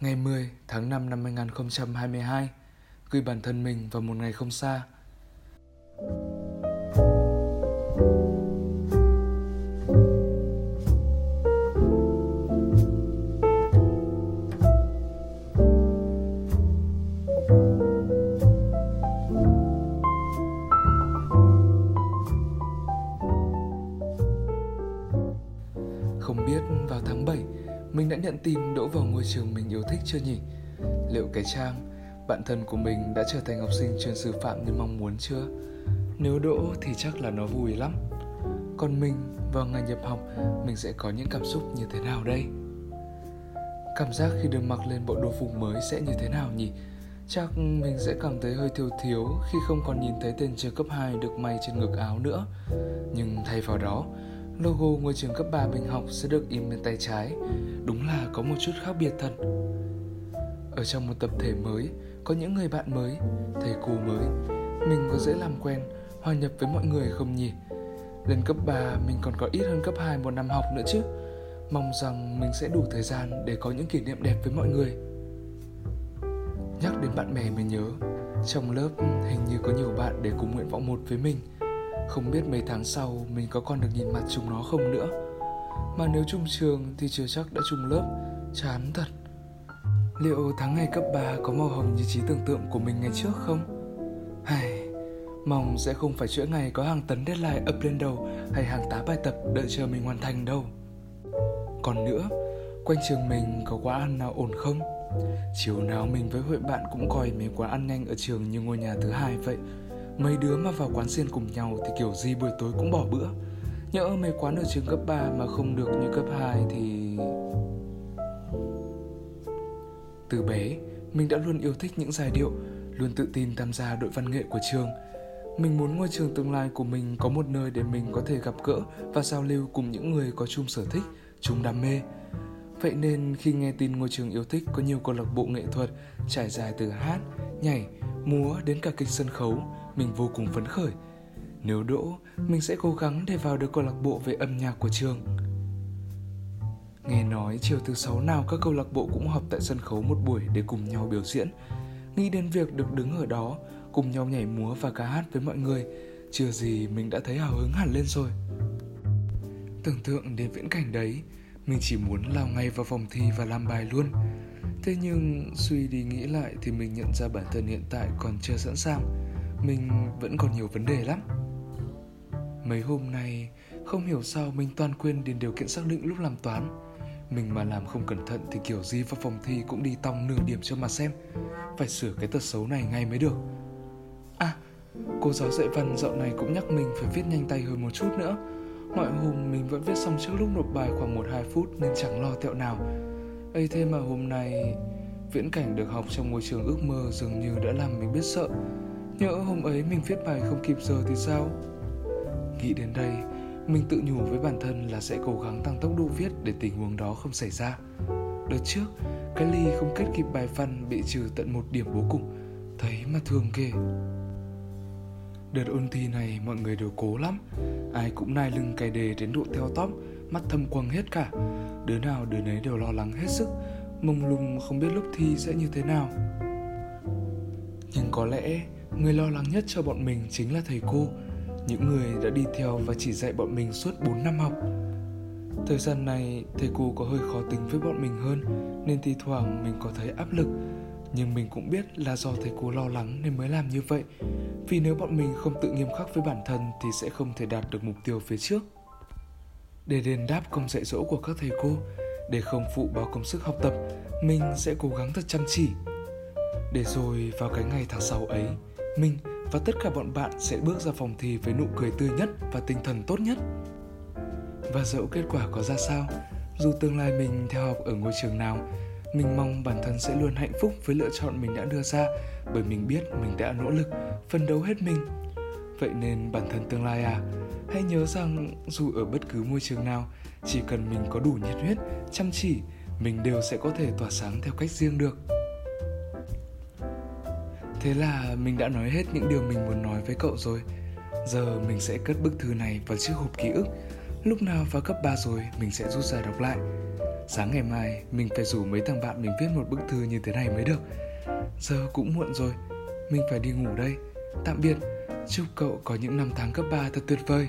Ngày 10 tháng 5 năm 2022 Gửi bản thân mình vào một ngày không xa mình đã nhận tin đỗ vào ngôi trường mình yêu thích chưa nhỉ? Liệu cái Trang, bạn thân của mình đã trở thành học sinh trường sư phạm như mong muốn chưa? Nếu đỗ thì chắc là nó vui lắm. Còn mình, vào ngày nhập học, mình sẽ có những cảm xúc như thế nào đây? Cảm giác khi được mặc lên bộ đồ phục mới sẽ như thế nào nhỉ? Chắc mình sẽ cảm thấy hơi thiếu thiếu khi không còn nhìn thấy tên trường cấp 2 được may trên ngực áo nữa. Nhưng thay vào đó, logo ngôi trường cấp 3 mình học sẽ được in bên tay trái. Đúng là có một chút khác biệt thật. Ở trong một tập thể mới, có những người bạn mới, thầy cô mới, mình có dễ làm quen, hòa nhập với mọi người không nhỉ? Lên cấp 3 mình còn có ít hơn cấp 2 một năm học nữa chứ. Mong rằng mình sẽ đủ thời gian để có những kỷ niệm đẹp với mọi người. Nhắc đến bạn bè mình nhớ, trong lớp hình như có nhiều bạn để cùng nguyện vọng một với mình – không biết mấy tháng sau mình có còn được nhìn mặt chúng nó không nữa Mà nếu chung trường thì chưa chắc đã chung lớp Chán thật Liệu tháng ngày cấp 3 có màu hồng như trí tưởng tượng của mình ngày trước không? Hay, mong sẽ không phải chuỗi ngày có hàng tấn deadline ập lên đầu hay hàng tá bài tập đợi chờ mình hoàn thành đâu. Còn nữa, quanh trường mình có quán ăn nào ổn không? Chiều nào mình với hội bạn cũng coi mấy quán ăn nhanh ở trường như ngôi nhà thứ hai vậy Mấy đứa mà vào quán xiên cùng nhau thì kiểu gì buổi tối cũng bỏ bữa Nhỡ mấy quán ở trường cấp 3 mà không được như cấp 2 thì... Từ bé, mình đã luôn yêu thích những giai điệu, luôn tự tin tham gia đội văn nghệ của trường. Mình muốn ngôi trường tương lai của mình có một nơi để mình có thể gặp gỡ và giao lưu cùng những người có chung sở thích, chung đam mê. Vậy nên khi nghe tin ngôi trường yêu thích có nhiều câu lạc bộ nghệ thuật trải dài từ hát, nhảy, múa đến cả kịch sân khấu, mình vô cùng phấn khởi. Nếu đỗ, mình sẽ cố gắng để vào được câu lạc bộ về âm nhạc của trường. Nghe nói chiều thứ sáu nào các câu lạc bộ cũng họp tại sân khấu một buổi để cùng nhau biểu diễn. Nghĩ đến việc được đứng ở đó, cùng nhau nhảy múa và ca hát với mọi người, chưa gì mình đã thấy hào hứng hẳn lên rồi. Tưởng tượng đến viễn cảnh đấy, mình chỉ muốn lao ngay vào phòng thi và làm bài luôn. Thế nhưng suy đi nghĩ lại thì mình nhận ra bản thân hiện tại còn chưa sẵn sàng mình vẫn còn nhiều vấn đề lắm. Mấy hôm nay, không hiểu sao mình toàn quên đến điều kiện xác định lúc làm toán. Mình mà làm không cẩn thận thì kiểu gì vào phòng thi cũng đi tòng nửa điểm cho mà xem. Phải sửa cái tật xấu này ngay mới được. À cô giáo dạy văn dạo này cũng nhắc mình phải viết nhanh tay hơn một chút nữa. Mọi hôm mình vẫn viết xong trước lúc nộp bài khoảng một hai phút nên chẳng lo tẹo nào. Ấy thế mà hôm nay viễn cảnh được học trong môi trường ước mơ dường như đã làm mình biết sợ. Nhỡ hôm ấy mình viết bài không kịp giờ thì sao? Nghĩ đến đây, mình tự nhủ với bản thân là sẽ cố gắng tăng tốc độ viết để tình huống đó không xảy ra. Đợt trước, cái ly không kết kịp bài văn bị trừ tận một điểm bố cục, thấy mà thường ghê. Đợt ôn thi này mọi người đều cố lắm, ai cũng nai lưng cài đề đến độ theo tóc, mắt thâm quầng hết cả. Đứa nào đứa nấy đều lo lắng hết sức, mông lung không biết lúc thi sẽ như thế nào. Nhưng có lẽ người lo lắng nhất cho bọn mình chính là thầy cô. Những người đã đi theo và chỉ dạy bọn mình suốt 4 năm học. Thời gian này, thầy cô có hơi khó tính với bọn mình hơn, nên thi thoảng mình có thấy áp lực. Nhưng mình cũng biết là do thầy cô lo lắng nên mới làm như vậy. Vì nếu bọn mình không tự nghiêm khắc với bản thân thì sẽ không thể đạt được mục tiêu phía trước. Để đền đáp công dạy dỗ của các thầy cô, để không phụ bao công sức học tập, mình sẽ cố gắng thật chăm chỉ. Để rồi vào cái ngày tháng 6 ấy mình và tất cả bọn bạn sẽ bước ra phòng thi với nụ cười tươi nhất và tinh thần tốt nhất. Và dẫu kết quả có ra sao, dù tương lai mình theo học ở ngôi trường nào, mình mong bản thân sẽ luôn hạnh phúc với lựa chọn mình đã đưa ra bởi mình biết mình đã nỗ lực, phấn đấu hết mình. Vậy nên bản thân tương lai à, hãy nhớ rằng dù ở bất cứ môi trường nào, chỉ cần mình có đủ nhiệt huyết, chăm chỉ, mình đều sẽ có thể tỏa sáng theo cách riêng được. Thế là mình đã nói hết những điều mình muốn nói với cậu rồi. Giờ mình sẽ cất bức thư này vào chiếc hộp ký ức. Lúc nào vào cấp 3 rồi, mình sẽ rút ra đọc lại. Sáng ngày mai, mình phải rủ mấy thằng bạn mình viết một bức thư như thế này mới được. Giờ cũng muộn rồi, Mình phải đi ngủ đây. Tạm biệt, Chúc cậu có những năm tháng cấp 3 thật tuyệt vời.